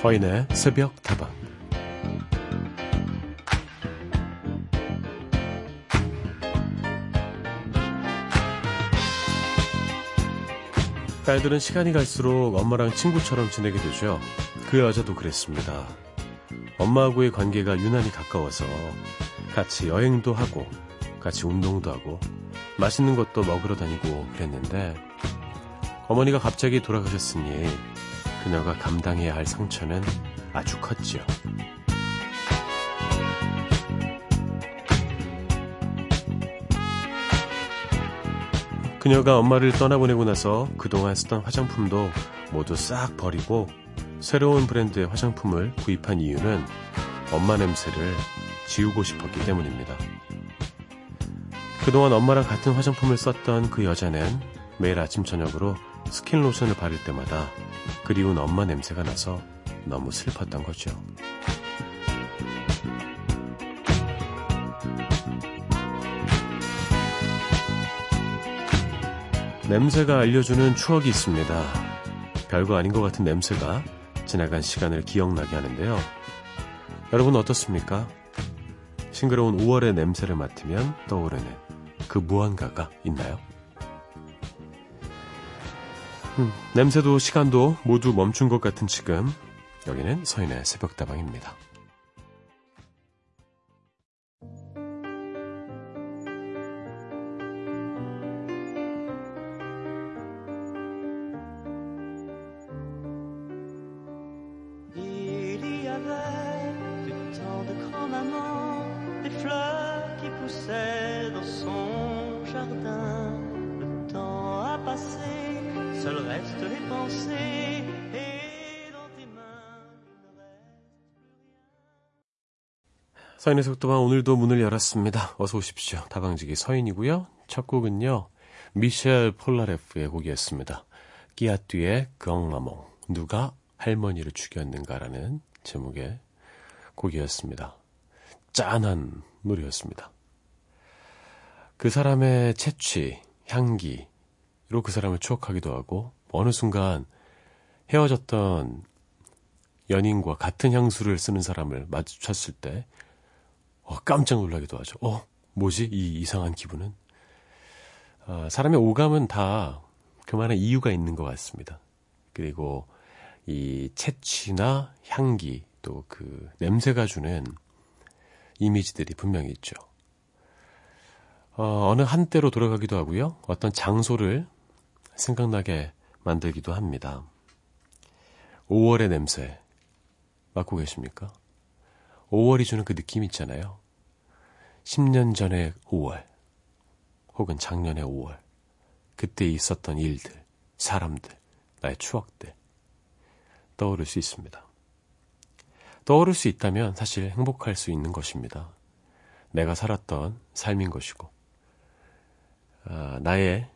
서인의 새벽 다방 딸들은 시간이 갈수록 엄마랑 친구처럼 지내게 되죠. 그 여자도 그랬습니다. 엄마하고의 관계가 유난히 가까워서 같이 여행도 하고 같이 운동도 하고 맛있는 것도 먹으러 다니고 그랬는데 어머니가 갑자기 돌아가셨으니 그녀가 감당해야 할 상처는 아주 컸지요. 그녀가 엄마를 떠나보내고 나서 그동안 쓰던 화장품도 모두 싹 버리고 새로운 브랜드의 화장품을 구입한 이유는 엄마 냄새를 지우고 싶었기 때문입니다. 그동안 엄마랑 같은 화장품을 썼던 그 여자는 매일 아침 저녁으로 스킨 로션을 바를 때마다 그리운 엄마 냄새가 나서 너무 슬펐던 거죠. 냄새가 알려주는 추억이 있습니다. 별거 아닌 것 같은 냄새가 지나간 시간을 기억나게 하는데요. 여러분 어떻습니까? 싱그러운 5월의 냄새를 맡으면 떠오르는 그 무언가가 있나요? 음, 냄새도 시간도 모두 멈춘 것 같은 지금 여기는 서인의 새벽다방입니다. 서인의 속도방 오늘도 문을 열었습니다. 어서 오십시오. 다방지기 서인이고요. 첫 곡은요. 미셸 폴라레프의 곡이었습니다. 끼아뒤의 그엉마몽 누가 할머니를 죽였는가라는 제목의 곡이었습니다. 짠한 노래였습니다. 그 사람의 채취, 향기로 그 사람을 추억하기도 하고 어느 순간 헤어졌던 연인과 같은 향수를 쓰는 사람을 마주쳤을 때 어, 깜짝 놀라기도 하죠. 어, 뭐지? 이 이상한 기분은? 어, 사람의 오감은 다 그만한 이유가 있는 것 같습니다. 그리고 이 채취나 향기 또 그 냄새가 주는 이미지들이 분명히 있죠. 어, 어느 한때로 돌아가기도 하고요. 어떤 장소를 생각나게 만들기도 합니다. 5월의 냄새 맡고 계십니까? 5월이 주는 그 느낌 있잖아요. 10년 전의 5월, 혹은 작년의 5월, 그때 있었던 일들, 사람들, 나의 추억들, 떠오를 수 있습니다. 떠오를 수 있다면 사실 행복할 수 있는 것입니다. 내가 살았던 삶인 것이고, 아, 나의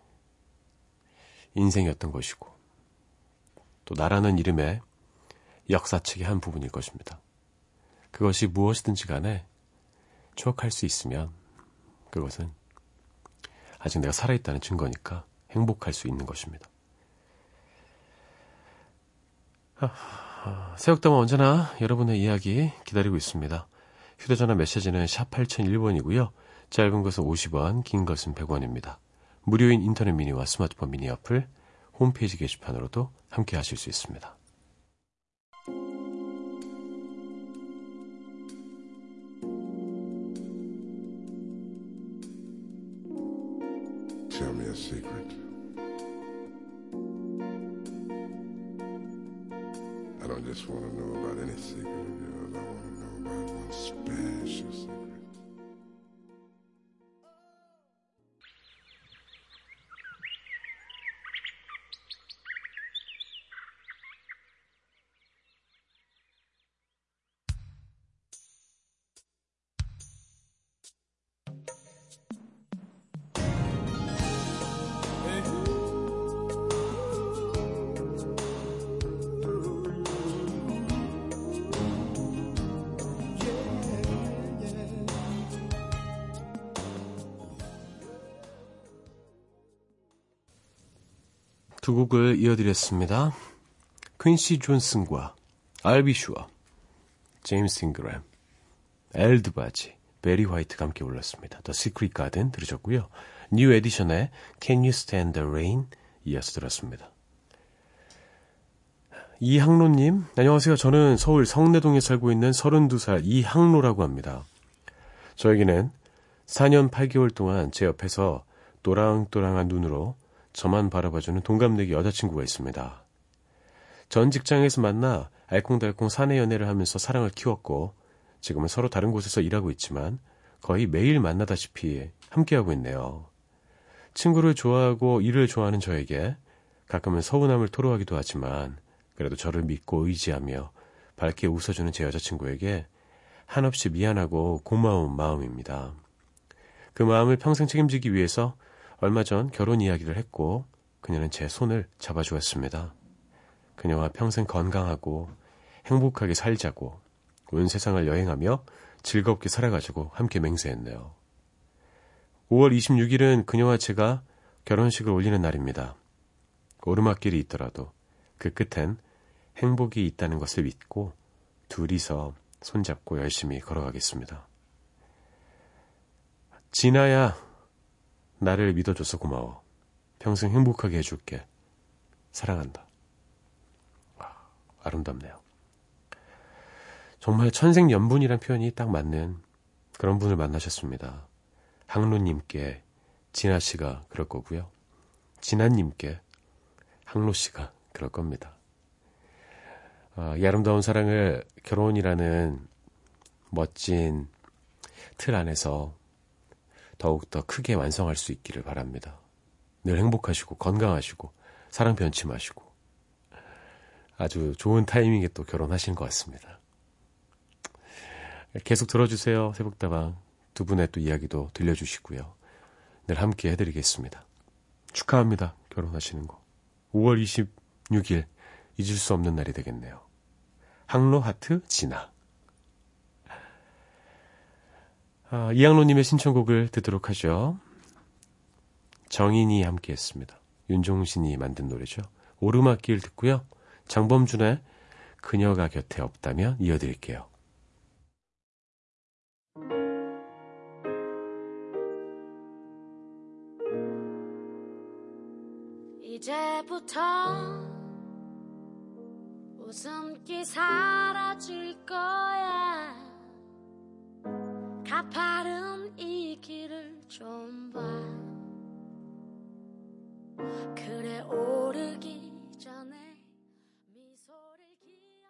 인생이었던 것이고, 또 나라는 이름의 역사책의 한 부분일 것입니다. 그것이 무엇이든지 간에 추억할 수 있으면 그것은 아직 내가 살아있다는 증거니까 행복할 수 있는 것입니다. 새벽담은 언제나 여러분의 이야기 기다리고 있습니다. 휴대전화 메시지는 샵 8001번이고요. 짧은 것은 50원, 긴 것은 100원입니다. 무료인 인터넷 미니와 스마트폰 미니 어플, 홈페이지 게시판으로도 함께 하실 수 있습니다. Secret. I don't just want to know about any secret of yours. I want to know about one special secret. 두 곡을 이어드렸습니다. 퀸시 존스와 sure. 제임스 잉그램, 엘 드바지, 베리 화이트가 함께 불렀습니다. The Secret Garden 들으셨고요. 뉴 에디션의 Can You Stand the Rain 이어서 들었습니다. 이항로님, 안녕하세요. 저는 서울 성내동에 살고 있는 32살 이항로라고 합니다. 저에게는 4년 8개월 동안 제 옆에서 또랑또랑한 눈으로 저만 바라봐주는 동갑내기 여자친구가 있습니다. 전 직장에서 만나 알콩달콩 사내 연애를 하면서 사랑을 키웠고 지금은 서로 다른 곳에서 일하고 있지만 거의 매일 만나다시피 함께하고 있네요. 친구를 좋아하고 일을 좋아하는 저에게 가끔은 서운함을 토로하기도 하지만 그래도 저를 믿고 의지하며 밝게 웃어주는 제 여자친구에게 한없이 미안하고 고마운 마음입니다. 그 마음을 평생 책임지기 위해서 얼마 전 결혼 이야기를 했고 그녀는 제 손을 잡아주었습니다. 그녀와 평생 건강하고 행복하게 살자고 온 세상을 여행하며 즐겁게 살아가지고 함께 맹세했네요. 5월 26일은 그녀와 제가 결혼식을 올리는 날입니다. 오르막길이 있더라도 그 끝엔 행복이 있다는 것을 믿고 둘이서 손잡고 열심히 걸어가겠습니다. 진아야, 나를 믿어줘서 고마워. 평생 행복하게 해줄게. 사랑한다. 아름답네요. 정말 천생연분이란 표현이 딱 맞는 그런 분을 만나셨습니다. 항로님께 진아 씨가 그럴 거고요. 진아님께 항로 씨가 그럴 겁니다. 어, 이 아름다운 사랑을 결혼이라는 멋진 틀 안에서 더욱 더 크게 완성할 수 있기를 바랍니다. 늘 행복하시고 건강하시고 사랑 변치 마시고 아주 좋은 타이밍에 또 결혼하신 것 같습니다. 계속 들어주세요. 새벽다방 두 분의 또 이야기도 들려주시고요. 늘 함께 해드리겠습니다. 축하합니다. 결혼하시는 거. 5월 26일 잊을 수 없는 날이 되겠네요. 항로 하트 진아. 아, 이양로님의 신청곡을 듣도록 하죠. 정인이 함께 했습니다. 윤종신이 만든 노래죠. 오르막길 듣고요. 장범준의 그녀가 곁에 없다면 이어드릴게요. 이제부터 웃음기 사라질 거야 가파른 이 길을 좀 봐. 그래 오르기 전에 미소를 기억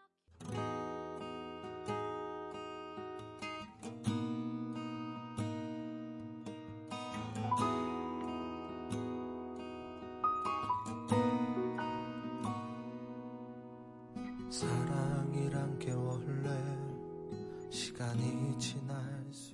사랑이란 게 원래 시간이 지날수록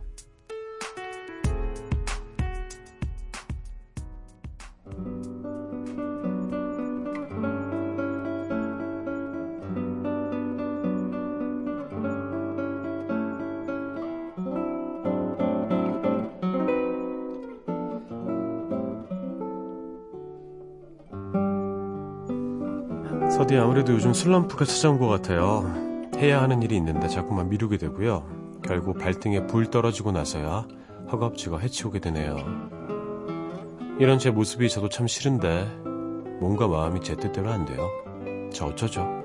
서디 아무래도 요즘 슬럼프가 찾아온 것 같아요. 해야 하는 일이 있는데 자꾸만 미루게 되고요. 결국 발등에 불 떨어지고 나서야 허겁지겁 해치우게 되네요. 이런 제 모습이 저도 참 싫은데 뭔가 마음이 제 뜻대로 안 돼요. 저 어쩌죠?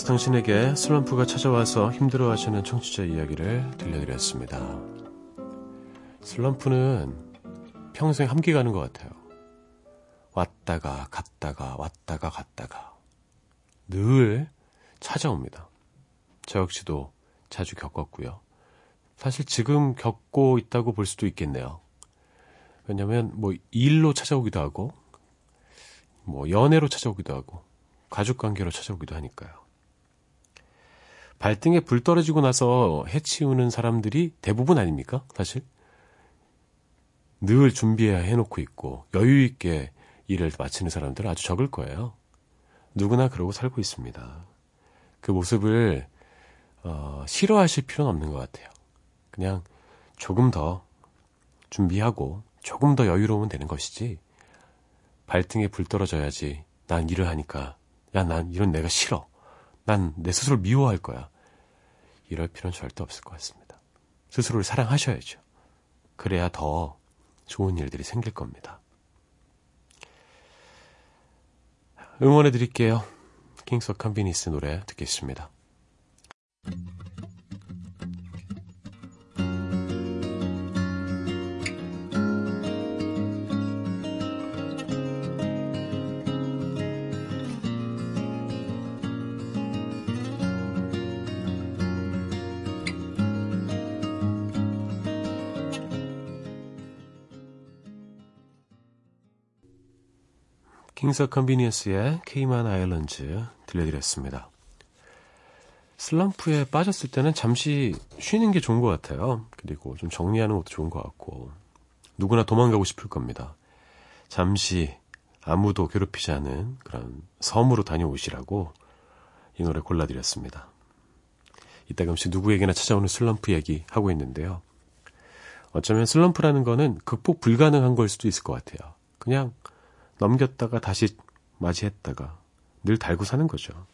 힘들어서 당신에게 슬럼프가 찾아와서 힘들어하시는 청취자 이야기를 들려드렸습니다. 슬럼프는 평생 함께 가는 것 같아요. 왔다가 갔다가 왔다가 갔다가 늘 찾아옵니다. 저 역시도 자주 겪었고요. 사실 지금 겪고 있다고 볼 수도 있겠네요. 왜냐면 뭐 일로 찾아오기도 하고 뭐 연애로 찾아오기도 하고 가족 관계로 찾아오기도 하니까요. 발등에 불 떨어지고 나서 해치우는 사람들이 대부분 아닙니까? 사실 늘 준비해야 해놓고 있고 여유 있게 일을 마치는 사람들은 아주 적을 거예요. 누구나 그러고 살고 있습니다. 그 모습을 어, 싫어하실 필요는 없는 것 같아요. 그냥 조금 더 준비하고 조금 더 여유로우면 되는 것이지 발등에 불 떨어져야지 난 일을 하니까 야 난 이런 내가 싫어 난 내 스스로 미워할 거야 이럴 필요는 절대 없을 것 같습니다. 스스로를 사랑하셔야죠. 그래야 더 좋은 일들이 생길 겁니다. 응원해 드릴게요. 킹스 컨비니언스 노래 듣겠습니다. 킹스 컨비니언스의 Cayman Island 들려드렸습니다. 슬럼프에 빠졌을 때는 잠시 쉬는 게 좋은 것 같아요. 그리고 좀 정리하는 것도 좋은 것 같고 누구나 도망가고 싶을 겁니다. 잠시 아무도 괴롭히지 않은 그런 섬으로 다녀오시라고 이 노래 골라드렸습니다. 이따금씩 누구에게나 찾아오는 슬럼프 얘기 하고 있는데요. 어쩌면 슬럼프라는 거는 극복 불가능한 걸 수도 있을 것 같아요. 그냥 넘겼다가 다시 맞이했다가 늘 달고 사는 거죠.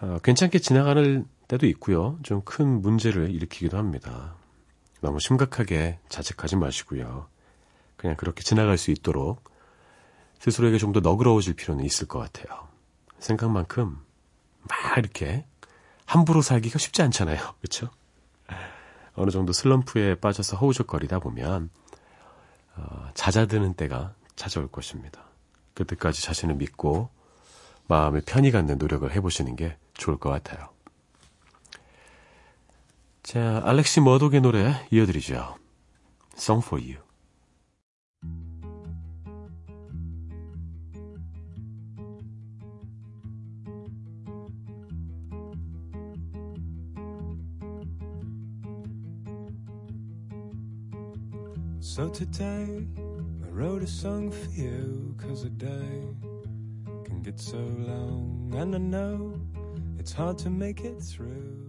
어, 괜찮게 지나가는 때도 있고요. 좀 큰 문제를 일으키기도 합니다. 너무 심각하게 자책하지 마시고요. 그냥 그렇게 지나갈 수 있도록 스스로에게 좀 더 너그러워질 필요는 있을 것 같아요. 생각만큼 막 이렇게 함부로 살기가 쉽지 않잖아요. 그렇죠? 어느 정도 슬럼프에 빠져서 허우적거리다 보면 어, 잦아드는 때가 찾아올 것입니다. 그때까지 자신을 믿고 마음을 편히 갖는 노력을 해보시는 게 좋을 것 같아요. 자, 알렉시 머독의 노래 이어드리죠. Song for You. So today I wrote a song for you cause a day can get so long. And I know it's hard to make it through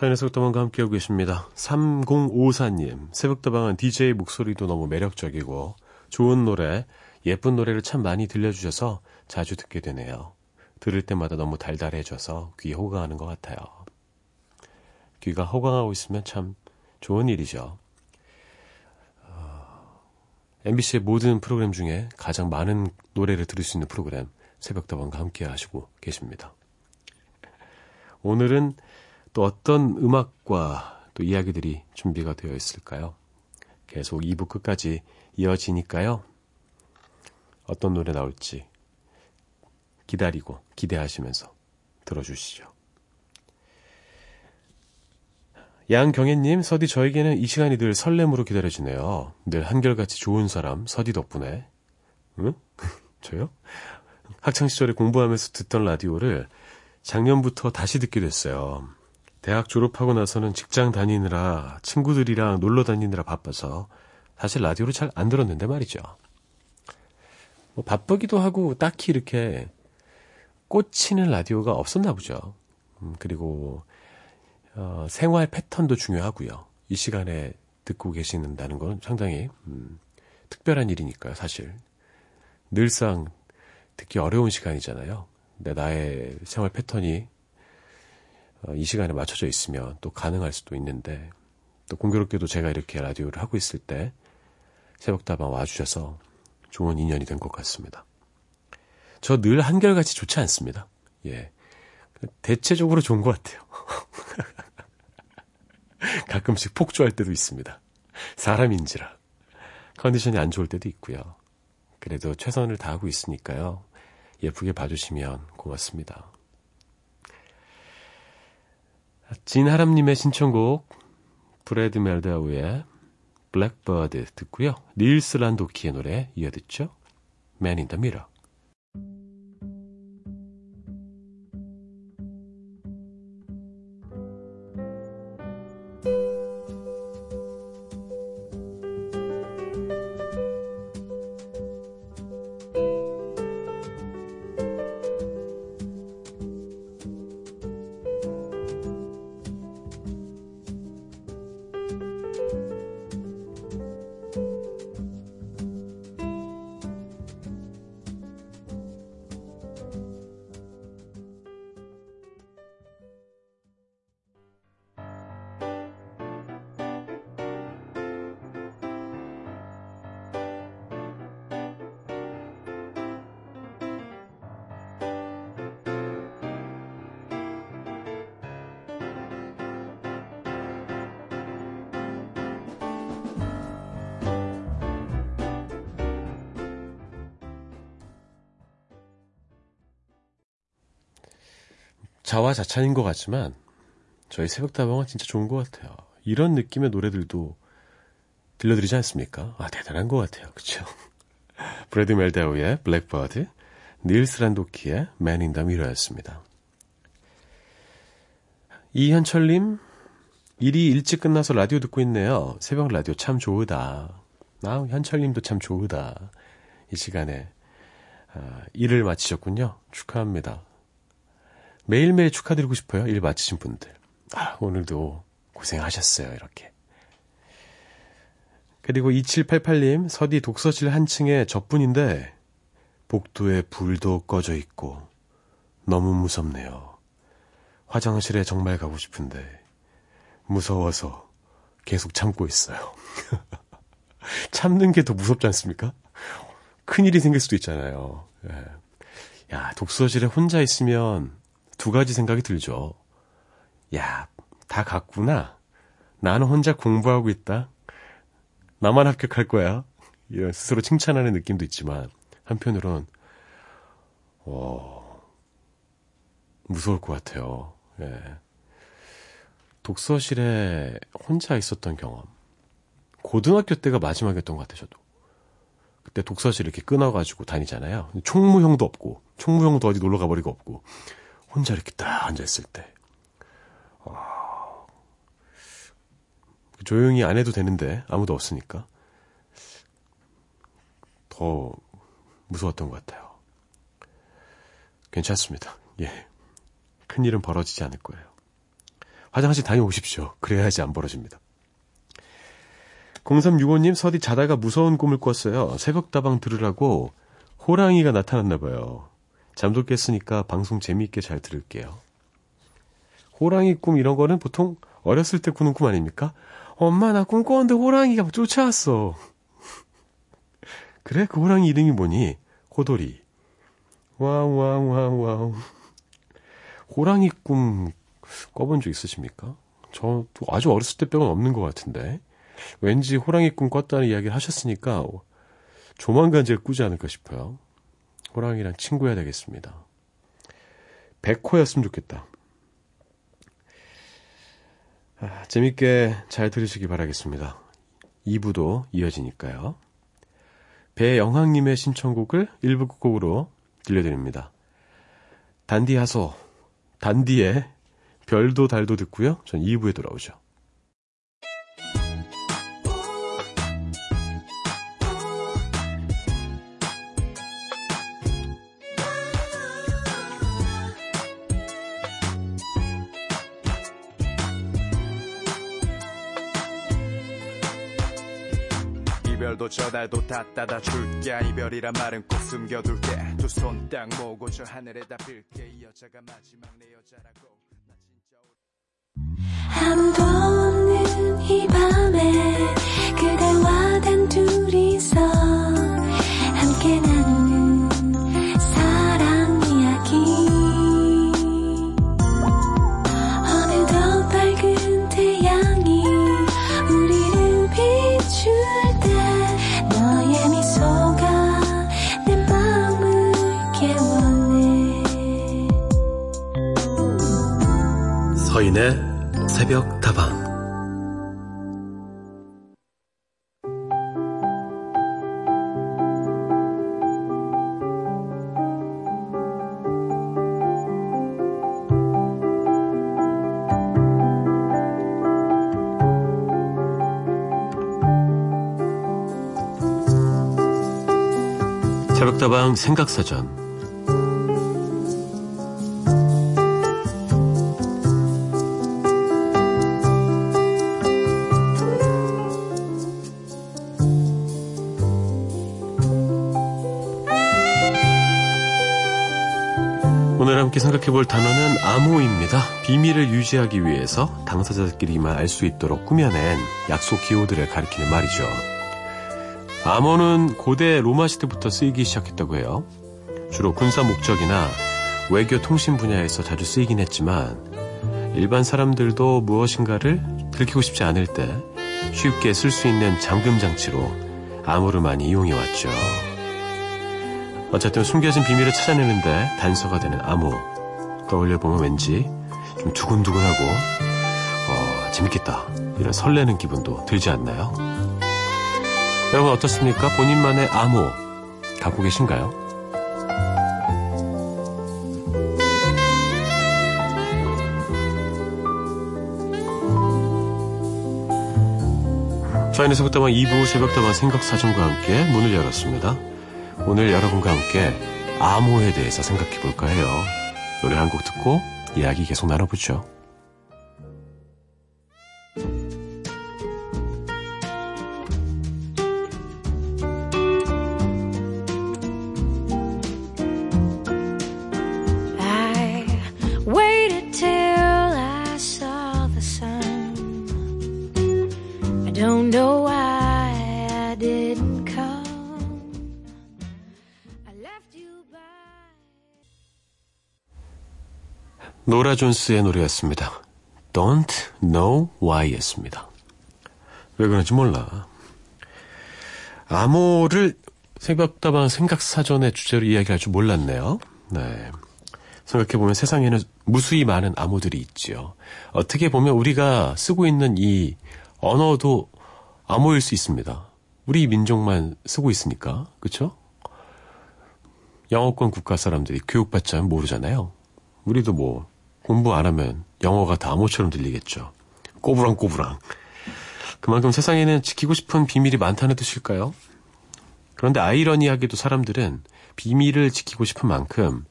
사연의 속도만과 함께하고 계십니다. 3054님, 새벽다방은 DJ 목소리도 너무 매력적이고 좋은 노래, 예쁜 노래를 참 많이 들려주셔서 자주 듣게 되네요. 들을 때마다 너무 달달해져서 귀에 호강하는 것 같아요. 귀가 호강하고 있으면 참 좋은 일이죠. 어, MBC의 모든 프로그램 중에 가장 많은 노래를 들을 수 있는 프로그램 새벽다방과 함께 하시고 계십니다. 오늘은 또 어떤 음악과 또 이야기들이 준비가 되어 있을까요? 계속 2부 끝까지 이어지니까요. 어떤 노래 나올지 기다리고 기대하시면서 들어주시죠. 양경혜님, 서디 저에게는 이 시간이 늘 설렘으로 기다려지네요. 늘 한결같이 좋은 사람, 서디 덕분에. 응? 저요? 학창시절에 공부하면서 듣던 라디오를 작년부터 다시 듣게 됐어요. 대학 졸업하고 나서는 직장 다니느라 친구들이랑 놀러 다니느라 바빠서 사실 라디오를 잘 안 들었는데 말이죠. 뭐 바쁘기도 하고 딱히 이렇게 꽂히는 라디오가 없었나 보죠. 음, 그리고 어, 생활 패턴도 중요하고요. 이 시간에 듣고 계시는다는 건 상당히 음, 특별한 일이니까요. 사실 늘상 듣기 어려운 시간이잖아요. 근데 나의 생활 패턴이 어, 이 시간에 맞춰져 있으면 또 가능할 수도 있는데 또 공교롭게도 제가 이렇게 라디오를 하고 있을 때 새벽다방 와주셔서 좋은 인연이 된 것 같습니다. 저 늘 한결같이 좋지 않습니다. 예. 대체적으로 좋은 것 같아요. 가끔씩 폭주할 때도 있습니다. 사람인지라. 컨디션이 안 좋을 때도 있고요. 그래도 최선을 다하고 있으니까요. 예쁘게 봐주시면 고맙습니다. 진하람님의 신청곡 브래드 멜다우의 Blackbird 듣고요. 닐스 란도키의 노래 이어듣죠. Man in the Mirror. 자화자찬인 것 같지만 저희 새벽다방은 진짜 좋은 것 같아요. 이런 느낌의 노래들도 들려드리지 않습니까? 아 대단한 것 같아요. 그쵸? 브래드 멜다우의 Blackbird, 닐스 란도키의 in the Mirror였습니다. 이현철님, 일이 일찍 끝나서 라디오 듣고 있네요. 새벽 라디오 참 좋으다. 아, 현철님도 참 좋으다. 이 시간에 아, 일을 마치셨군요. 축하합니다. 매일매일 축하드리고 싶어요. 일 마치신 분들. 아, 오늘도 고생하셨어요. 이렇게. 그리고 2788님, 서디 독서실 한층에 저뿐인데, 복도에 불도 꺼져 있고, 너무 무섭네요. 화장실에 정말 가고 싶은데, 무서워서 계속 참고 있어요. 참는 게 더 무섭지 않습니까? 큰일이 생길 수도 있잖아요. 예. 야, 독서실에 혼자 있으면 두 가지 생각이 들죠. 야, 다 갔구나. 나는 혼자 공부하고 있다. 나만 합격할 거야. 이런 스스로 칭찬하는 느낌도 있지만, 한편으론, 어, 무서울 것 같아요. 예. 독서실에 혼자 있었던 경험. 고등학교 때가 마지막이었던 것 같아요, 저도. 그때 독서실 이렇게 끊어가지고 다니잖아요. 총무형도 없고, 총무형도 어디 놀러 가버리고 없고, 혼자 이렇게 딱 앉아있을 때. 어, 조용히 안 해도 되는데 아무도 없으니까 더 무서웠던 것 같아요. 괜찮습니다. 예. 큰 일은 벌어지지 않을 거예요. 화장실 다녀오십시오. 그래야지 안 벌어집니다. 0365님, 서디 자다가 무서운 꿈을 꿨어요. 새벽 다방 들으라고 호랑이가 나타났나 봐요. 잠도 깼으니까 방송 재미있게 잘 들을게요. 호랑이 꿈 이런 거는 보통 어렸을 때 꾸는 꿈 아닙니까? 엄마 나 꿈꿨는데 호랑이가 쫓아왔어. 그래 그 호랑이 이름이 뭐니? 호돌이. wow wow wow wow. 호랑이 꿈 꿔본 적 있으십니까? 저 아주 어렸을 때 빼곤 없는 것 같은데. 왠지 호랑이 꿈 꿨다는 이야기를 하셨으니까 조만간 제가 꾸지 않을까 싶어요. 호랑이랑 친구해야 되겠습니다. 백호였으면 좋겠다. 아, 재밌게 잘 들으시기 바라겠습니다. 2부도 이어지니까요. 배영학님의 신청곡을 1부 곡으로 들려드립니다. 단디 하소, 단디의 별도 달도 듣고요. 전 2부에 돌아오죠. 저달도 다 따다줄게 이별이란 말은 꼭 숨겨둘게. 두 손 딱 모고 저 하늘에다 빌게. 이 여자가 마지막 내 여자라고. 나 진짜 아무도 없는 서인의 새벽 다방. 새벽다방 생각사전 생각해 볼 단어는 암호입니다. 비밀을 유지하기 위해서 당사자들끼리만 알 수 있도록 꾸며낸 약속 기호들을 가리키는 말이죠. 암호는 고대 로마 시대부터 쓰이기 시작했다고 해요. 주로 군사 목적이나 외교 통신 분야에서 자주 쓰이긴 했지만 일반 사람들도 무엇인가를 들키고 싶지 않을 때 쉽게 쓸 수 있는 잠금 장치로 암호를 많이 이용해 왔죠. 어쨌든 숨겨진 비밀을 찾아내는데 단서가 되는 암호. 떠올려 보면 왠지 좀 두근두근하고, 어, 재밌겠다. 이런 설레는 기분도 들지 않나요? 여러분 어떻습니까? 본인만의 암호 갖고 계신가요? 사인의 새벽다방 2부 새벽다방 생각사전과 함께 문을 열었습니다. 오늘 여러분과 함께 암호에 대해서 생각해 볼까 해요. 노래 한 곡 듣고 이야기 계속 나눠보죠. 존스의 노래였습니다. Don't Know Why였습니다. 왜 그런지 몰라. 암호를 생각다방 생각사전의 주제로 이야기할 줄 몰랐네요. 네. 생각해보면 세상에는 무수히 많은 암호들이 있지요. 어떻게 보면 우리가 쓰고 있는 이 언어도 암호일 수 있습니다. 우리 민족만 쓰고 있으니까. 그쵸? 영어권 국가 사람들이 교육받지 않으면 모르잖아요. 우리도 뭐 공부 안 하면 영어가 다 암호처럼 들리겠죠. 꼬부랑꼬부랑. 그만큼 세상에는 지키고 싶은 비밀이 많다는 뜻일까요? 그런데 아이러니하게도 사람들은 비밀을 지키고 싶은 만큼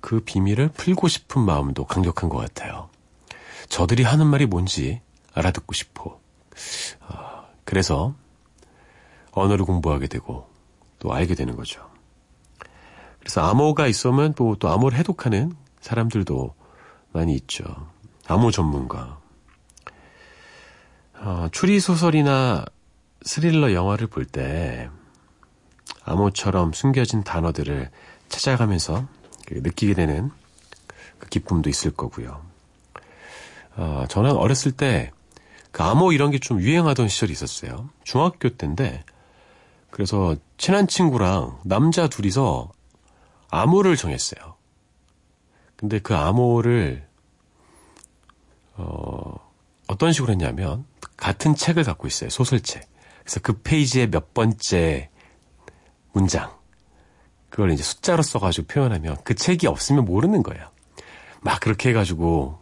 그 비밀을 풀고 싶은 마음도 강력한 것 같아요. 저들이 하는 말이 뭔지 알아듣고 싶어. 아, 그래서 언어를 공부하게 되고 또 알게 되는 거죠. 그래서 암호가 있으면 또, 또 암호를 해독하는 사람들도 많이 있죠. 암호 전문가. 어, 추리소설이나 스릴러 영화를 볼 때 암호처럼 숨겨진 단어들을 찾아가면서 그 느끼게 되는 그 기쁨도 있을 거고요. 어, 저는 어렸을 때 그 암호 이런 게 좀 유행하던 시절이 있었어요. 중학교 때인데 그래서 친한 친구랑 남자 둘이서 암호를 정했어요. 근데 그 암호를 어, 어떤 식으로 했냐면 같은 책을 갖고 있어요. 소설책. 그래서 그 페이지의 몇 번째 문장 그걸 이제 숫자로 써가지고 표현하면 그 책이 없으면 모르는 거예요. 막 그렇게 해가지고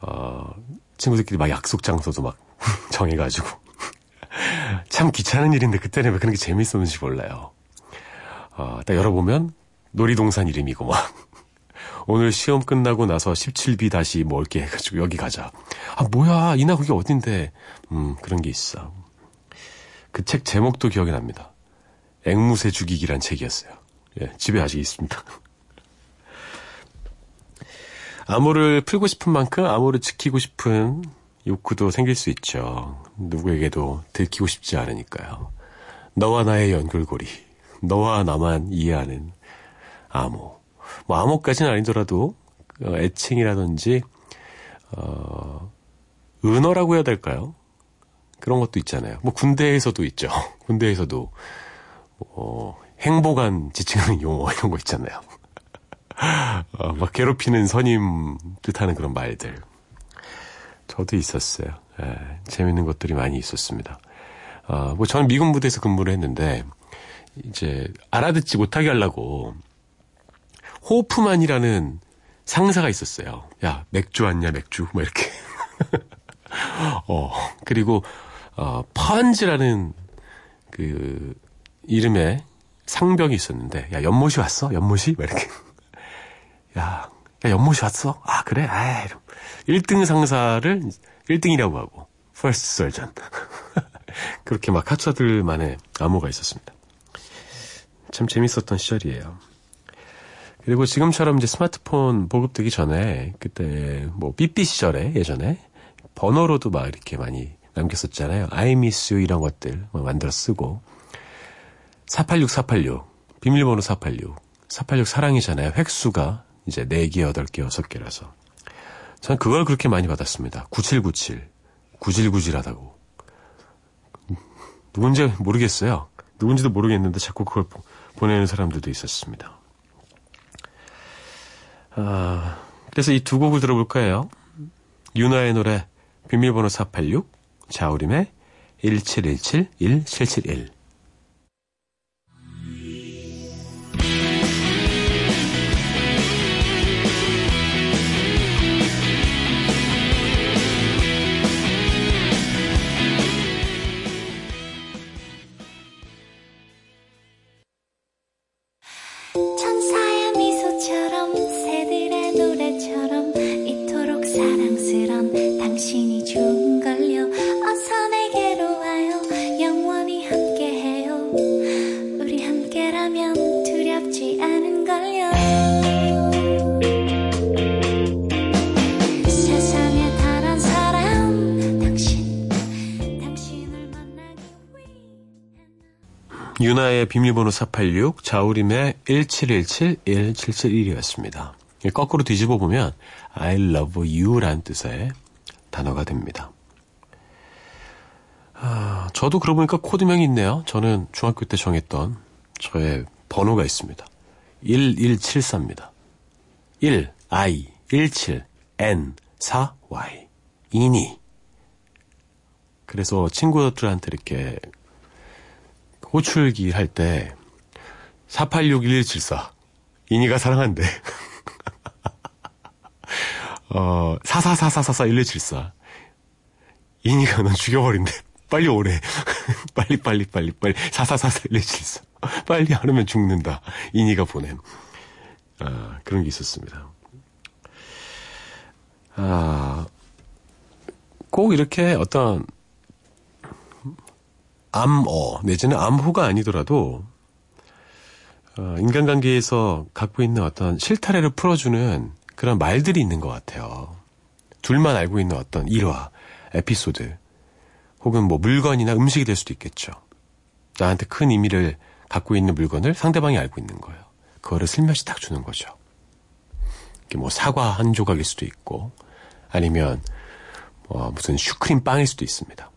어, 친구들끼리 막 약속 장소도 막 정해가지고 참 귀찮은 일인데 그때는 왜 그런 게 재밌었는지 몰라요. 어, 딱 열어보면 놀이동산 이름이고 막 오늘 시험 끝나고 나서 17비 다시 먹을게 해가지고 여기 가자. 아, 뭐야. 이나 그게 어딘데. 음, 그런 게 있어. 그 책 제목도 기억이 납니다. 앵무새 죽이기란 책이었어요. 예, 집에 아직 있습니다. 암호를 풀고 싶은 만큼 암호를 지키고 싶은 욕구도 생길 수 있죠. 누구에게도 들키고 싶지 않으니까요. 너와 나의 연결고리. 너와 나만 이해하는 암호. 뭐 암호까지는 아니더라도 어, 애칭이라든지 어, 은어라고 해야 될까요? 그런 것도 있잖아요. 뭐 군대에서도 있죠. 군대에서도 어, 행복한 지칭하는 용어 이런 거 있잖아요. 어, 막 괴롭히는 선임 뜻하는 그런 말들. 저도 있었어요. 예, 재밌는 것들이 많이 있었습니다. 어, 뭐 저는 미군 부대에서 근무를 했는데 이제 알아듣지 못하게 하려고 호프만이라는 상사가 있었어요. 야 맥주 왔냐 맥주 뭐 이렇게. 어 그리고 어 펀즈라는 그 이름의 상병이 있었는데 야 연못이 왔어 연못이 막 이렇게 야, 야 연못이 왔어 아 그래 아 1등 상사를 1등이라고 하고 퍼스트 설전 그렇게 막 하차들만의 암호가 있었습니다. 참 재밌었던 시절이에요. 그리고 지금처럼 이제 스마트폰 보급되기 전에 그때 뭐 삐삐 시절에 예전에 번호로도 막 이렇게 많이 남겼었잖아요. I miss you 이런 것들 뭐 만들어 쓰고 486 486 비밀번호 486 486 사랑이잖아요. 획수가 이제 4개, 8개, 6개라서 전 그걸 그렇게 많이 받았습니다. 9797 구질구질하다고 누군지 모르겠어요. 누군지도 모르겠는데 자꾸 그걸 보내는 사람들도 있었습니다. 아, 그래서 이 두 곡을 들어볼 거예요. 유나의 노래 비밀번호 486, 자우림의 1717-1771. 유나의 비밀번호 486, 자우림의 1717-1771이었습니다. 거꾸로 뒤집어 보면 I love you란 뜻의 단어가 됩니다. 아, 저도 그러고 보니까 코드명이 있네요. 저는 중학교 때 정했던 저의 번호가 있습니다. 1174입니다. 1, I, 17, N, 4, Y. 이니. 그래서 친구들한테 이렇게 호출기 할 때 4861174 이니가 사랑한대. 어, 4444441174 이니가 넌 죽여버린대. 빨리 오래. 빨리 빨리 빨리 빨리 44441174 빨리 안 오면 죽는다. 이니가 보냄. 아, 그런 게 있었습니다. 아, 꼭 이렇게 어떤 암어 내지는 암호가 아니더라도 어, 인간관계에서 갖고 있는 어떤 실타래를 풀어주는 그런 말들이 있는 것 같아요. 둘만 알고 있는 어떤 일화, 에피소드, 혹은 뭐 물건이나 음식이 될 수도 있겠죠. 나한테 큰 의미를 갖고 있는 물건을 상대방이 알고 있는 거예요. 그거를 슬며시 딱 주는 거죠. 이게 뭐 사과 한 조각일 수도 있고, 아니면 뭐 무슨 슈크림 빵일 수도 있습니다.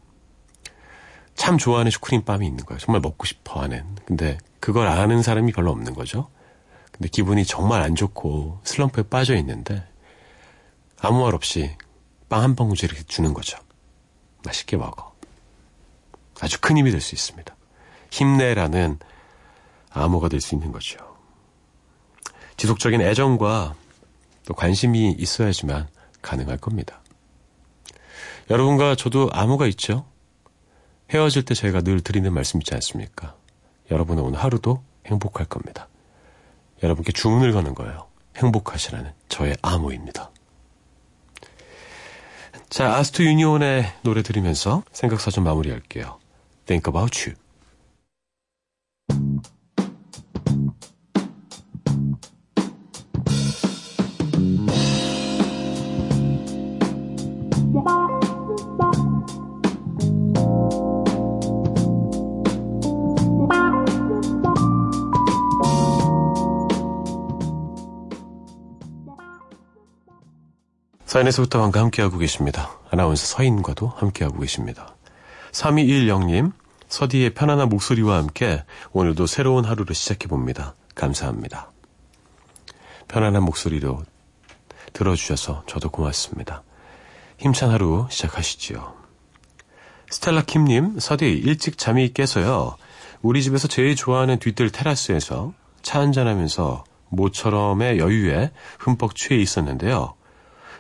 참 좋아하는 슈크림빵이 있는 거예요. 정말 먹고 싶어 하는. 근데 그걸 아는 사람이 별로 없는 거죠. 근데 기분이 정말 안 좋고 슬럼프에 빠져 있는데 아무 말 없이 빵 한 봉지 이렇게 주는 거죠. 맛있게 먹어. 아주 큰 힘이 될 수 있습니다. 힘내라는 암호가 될 수 있는 거죠. 지속적인 애정과 또 관심이 있어야지만 가능할 겁니다. 여러분과 저도 암호가 있죠? 헤어질 때 저희가 늘 드리는 말씀 있지 않습니까? 여러분의 오늘 하루도 행복할 겁니다. 여러분께 주문을 거는 거예요. 행복하시라는 저의 암호입니다. 자, 아스트 유니온의 노래 들으면서 생각사 좀 마무리할게요. Think about you. 사인에서부터 방과 함께하고 계십니다. 아나운서 서인과도 함께하고 계십니다. 3210님, 서디의 편안한 목소리와 함께 오늘도 새로운 하루를 시작해봅니다. 감사합니다. 편안한 목소리로 들어주셔서 저도 고맙습니다. 힘찬 하루 시작하시지요. 스텔라 킴님, 서디 일찍 잠이 깨서요. 우리 집에서 제일 좋아하는 뒤뜰 테라스에서 차 한잔하면서 모처럼의 여유에 흠뻑 취해 있었는데요.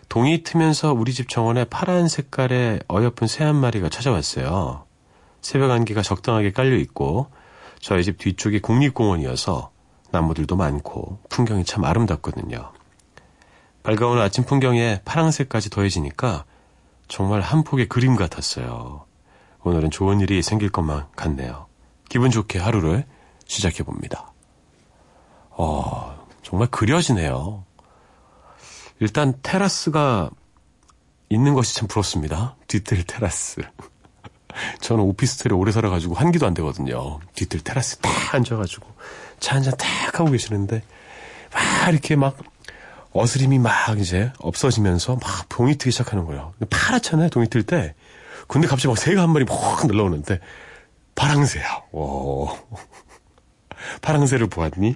동이 트면서 우리 집 정원에 파란 색깔의 어여쁜 새 한 마리가 찾아왔어요. 새벽 안개가 적당하게 깔려 있고 저희 집 뒤쪽이 국립공원이어서 나무들도 많고 풍경이 참 아름답거든요. 밝아오는 아침 풍경에 파랑색까지 더해지니까 정말 한 폭의 그림 같았어요. 오늘은 좋은 일이 생길 것만 같네요. 기분 좋게 하루를 시작해 봅니다. 어, 정말 그려지네요. 일단 테라스가 있는 것이 참 부럽습니다. 뒤뜰 테라스. 저는 오피스텔에 오래 살아가지고 한기도 안 되거든요. 뒤뜰 테라스 딱 앉아가지고 차 한잔 딱 하고 계시는데 막 이렇게 막 어스림이 막 이제 없어지면서 막 동이 트기 시작하는 거예요. 파랗잖아요, 동이 틀 때. 근데 갑자기 막 새가 한 마리 퍽 날라오는데 파랑새야. 오. 파랑새를 보았니?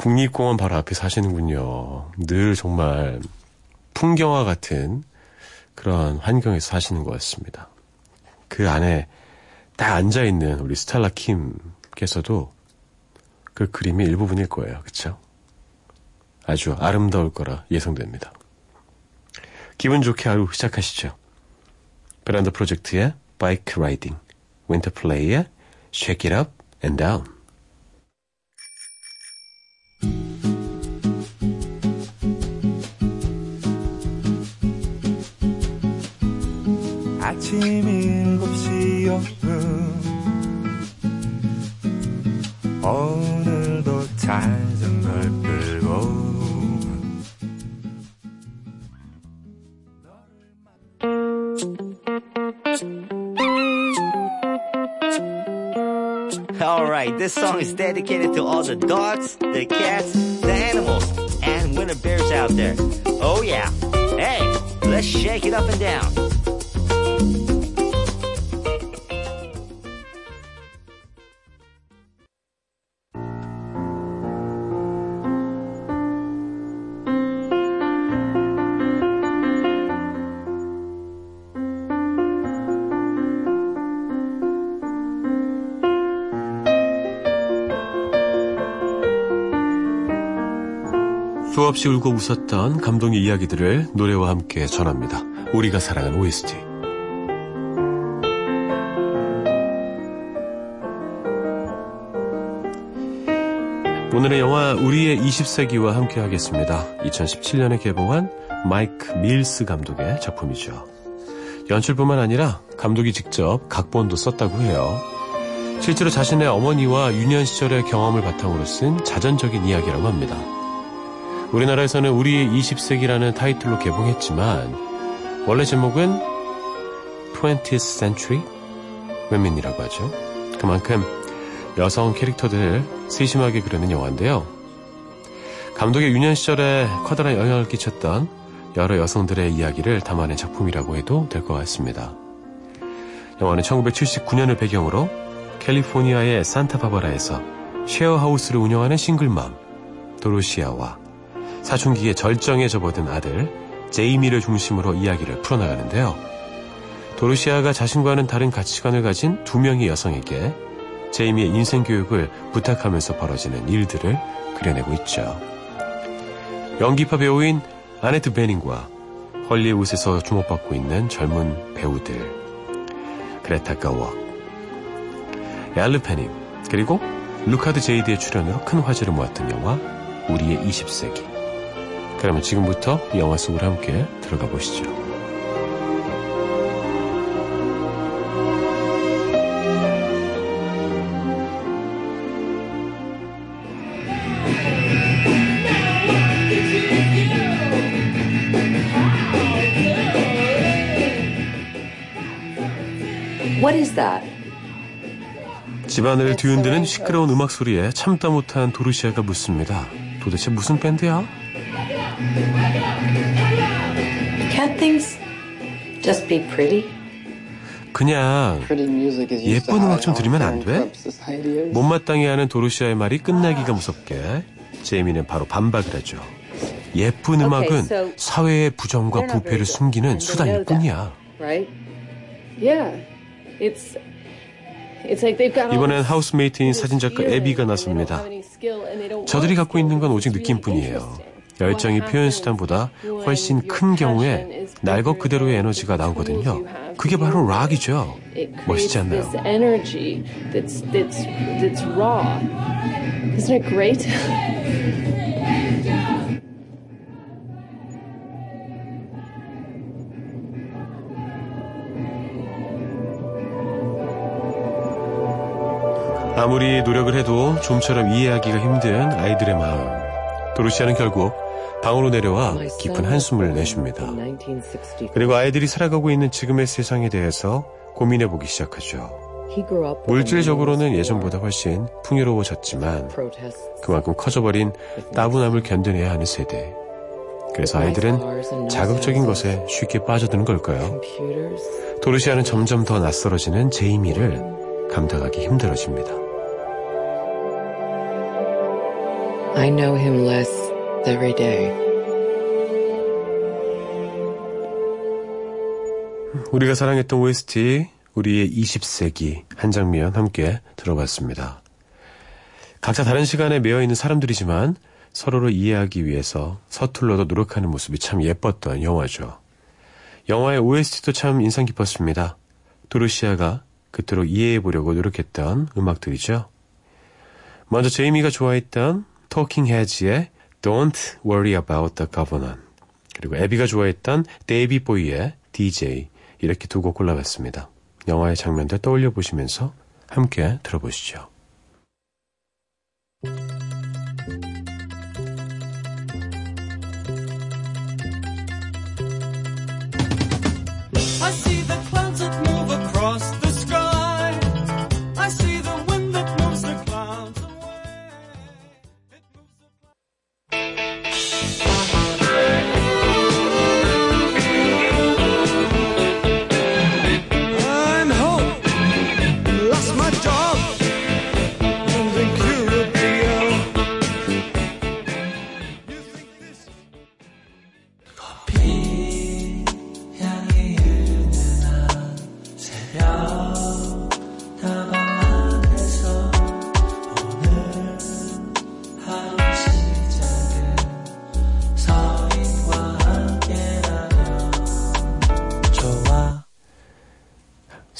국립공원 바로 앞에 사시는군요. 늘 정말 풍경화 같은 그런 환경에서 사시는 것 같습니다. 그 안에 딱 앉아있는 우리 스텔라 킴께서도 그 그림의 일부분일 거예요. 그쵸? 아주 아름다울 거라 예상됩니다. 기분 좋게 하루 시작하시죠. 베란다 프로젝트의 바이크 라이딩, 윈터 플레이의 Shake It Up and Down. This song is dedicated to all the dogs, the cats, the animals, and winter bears out there. Oh yeah. Hey, let's shake it up and down. 없이 울고 웃었던 감동의 이야기들을 노래와 함께 전합니다. 우리가 사랑한 OST. 오늘의 영화 우리의 20세기와 함께 하겠습니다. 2017년에 개봉한 마이크 밀스 감독의 작품이죠. 연출뿐만 아니라 감독이 직접 각본도 썼다고 해요. 실제로 자신의 어머니와 유년 시절의 경험을 바탕으로 쓴 자전적인 이야기라고 합니다. 우리나라에서는 우리의 20세기라는 타이틀로 개봉했지만 원래 제목은 20th Century Women이라고 하죠. 그만큼 여성 캐릭터들을 세심하게 그리는 영화인데요. 감독의 유년 시절에 커다란 영향을 끼쳤던 여러 여성들의 이야기를 담아낸 작품이라고 해도 될 것 같습니다. 영화는 1979년을 배경으로 캘리포니아의 산타바바라에서 쉐어하우스를 운영하는 싱글맘 도로시아와 사춘기의 절정에 접어든 아들 제이미를 중심으로 이야기를 풀어나가는데요. 도르시아가 자신과는 다른 가치관을 가진 두 명의 여성에게 제이미의 인생 교육을 부탁하면서 벌어지는 일들을 그려내고 있죠. 연기파 배우인 아네트 베닝과 헐리우드에서 주목받고 있는 젊은 배우들 그레타 거윅, 엘르 패닝 그리고 루카스 제이드의 출연으로 큰 화제를 모았던 영화 우리의 20세기 그러면 지금부터 영화 속으로 함께 들어가 보시죠. What is that? 집안을 뒤흔드는 시끄러운 음악 소리에 참다 못한 도르시아가 묻습니다. 도대체 무슨 밴드야? Just be pretty? 그냥 예쁜 음악 좀 들으면 안 돼? 못마땅해 하는 도로시아의 말이 끝나기가 무섭게 제이미는 바로 반박을 하죠. 예쁜 음악은 사회의 부정과 부패를 숨기는 수단일 뿐이야. 이번엔 하우스메이트인 사진작가 에비가 나섭니다. 저들이 갖고 있는 건 오직 느낌뿐이에요. 열정이 표현 수단보다 훨씬 큰 경우에 날 것 그대로의 에너지가 나오거든요. 그게 바로 락이죠. 멋있지 않나요? 아무리 노력을 해도 좀처럼 이해하기가 힘든 아이들의 마음. 도르시아는 결국 방으로 내려와 깊은 한숨을 내쉽니다. 그리고 아이들이 살아가고 있는 지금의 세상에 대해서 고민해 보기 시작하죠. 물질적으로는 예전보다 훨씬 풍요로워졌지만 그만큼 커져버린 따분함을 견뎌내야 하는 세대. 그래서 아이들은 자극적인 것에 쉽게 빠져드는 걸까요? 도르시아는 점점 더 낯설어지는 제이미를 감당하기 힘들어집니다. I know him less every day. 우리가 사랑했던 OST, 우리의 20세기 한 장면 함께 들어봤습니다. 각자 다른 시간에 매여 있는 사람들이지만 서로를 이해하기 위해서 서툴러도 노력하는 모습이 참 예뻤던 영화죠. 영화의 OST도 참 인상 깊었습니다. 도르시아가 그토록 이해해 보려고 노력했던 음악들이죠. 먼저 제이미가 좋아했던 Talking Heads의 Don't Worry About the Governor 그리고 에비가 좋아했던 데이비 보이의 DJ 이렇게 두 곡 골라봤습니다. 영화의 장면들 떠올려 보시면서 함께 들어보시죠.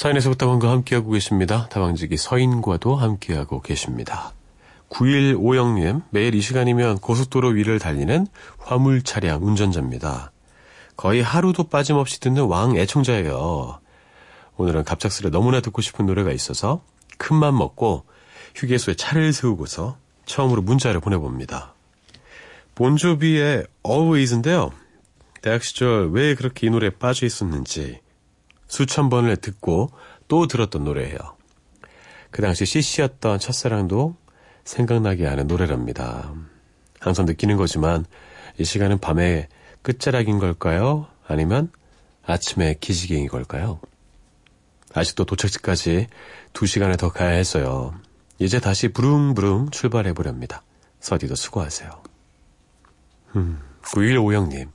서인에서 부터방과 함께하고 계십니다. 다방지기 서인과도 함께하고 계십니다. 9150님, 매일 이 시간이면 고속도로 위를 달리는 화물 차량 운전자입니다. 거의 하루도 빠짐없이 듣는 왕 애청자예요. 오늘은 갑작스레 너무나 듣고 싶은 노래가 있어서 큰맘 먹고 휴게소에 차를 세우고서 처음으로 문자를 보내봅니다. 본조비의 Always인데요. 대학 시절 왜 그렇게 이 노래에 빠져 있었는지 수천 번을 듣고 또 들었던 노래예요. 그 당시 CC였던 첫사랑도 생각나게 하는 노래랍니다. 항상 느끼는 거지만 이 시간은 밤의 끝자락인 걸까요? 아니면 아침의 기지개인 걸까요? 아직도 도착지까지 두 시간을 더 가야 했어요. 이제 다시 부릉부릉 출발해 보렵니다. 서디도 수고하세요. 음, 9150님.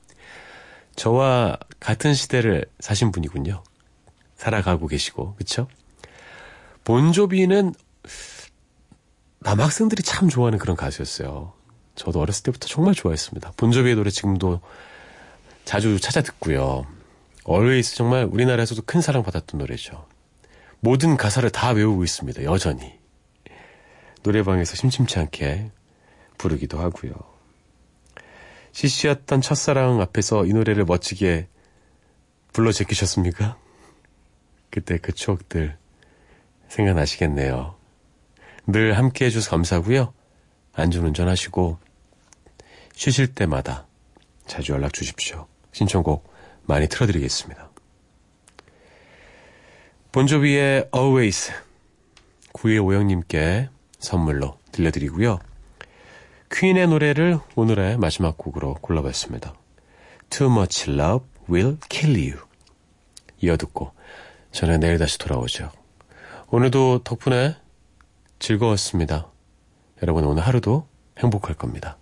저와 같은 시대를 사신 분이군요. 살아가고 계시고, 그쵸? 본조비는 남학생들이 참 좋아하는 그런 가수였어요. 저도 어렸을 때부터 정말 좋아했습니다. 본조비의 노래 지금도 자주 찾아 듣고요. Always 정말 우리나라에서도 큰 사랑받았던 노래죠. 모든 가사를 다 외우고 있습니다. 여전히. 노래방에서 심심치 않게 부르기도 하고요. 시시했던 첫사랑 앞에서 이 노래를 멋지게 불러 제끼셨습니까? 그때 그 추억들 생각나시겠네요. 늘 함께 해줘서 감사하고요. 안전운전 하시고 쉬실 때마다 자주 연락 주십시오. 신청곡 많이 틀어드리겠습니다. 본조비의 Always 9250님께 선물로 들려드리고요. 퀸의 노래를 오늘의 마지막 곡으로 골라봤습니다. Too much love will kill you. 이어 듣고 저는 내일 다시 돌아오죠. 오늘도 덕분에 즐거웠습니다. 여러분 오늘 하루도 행복할 겁니다.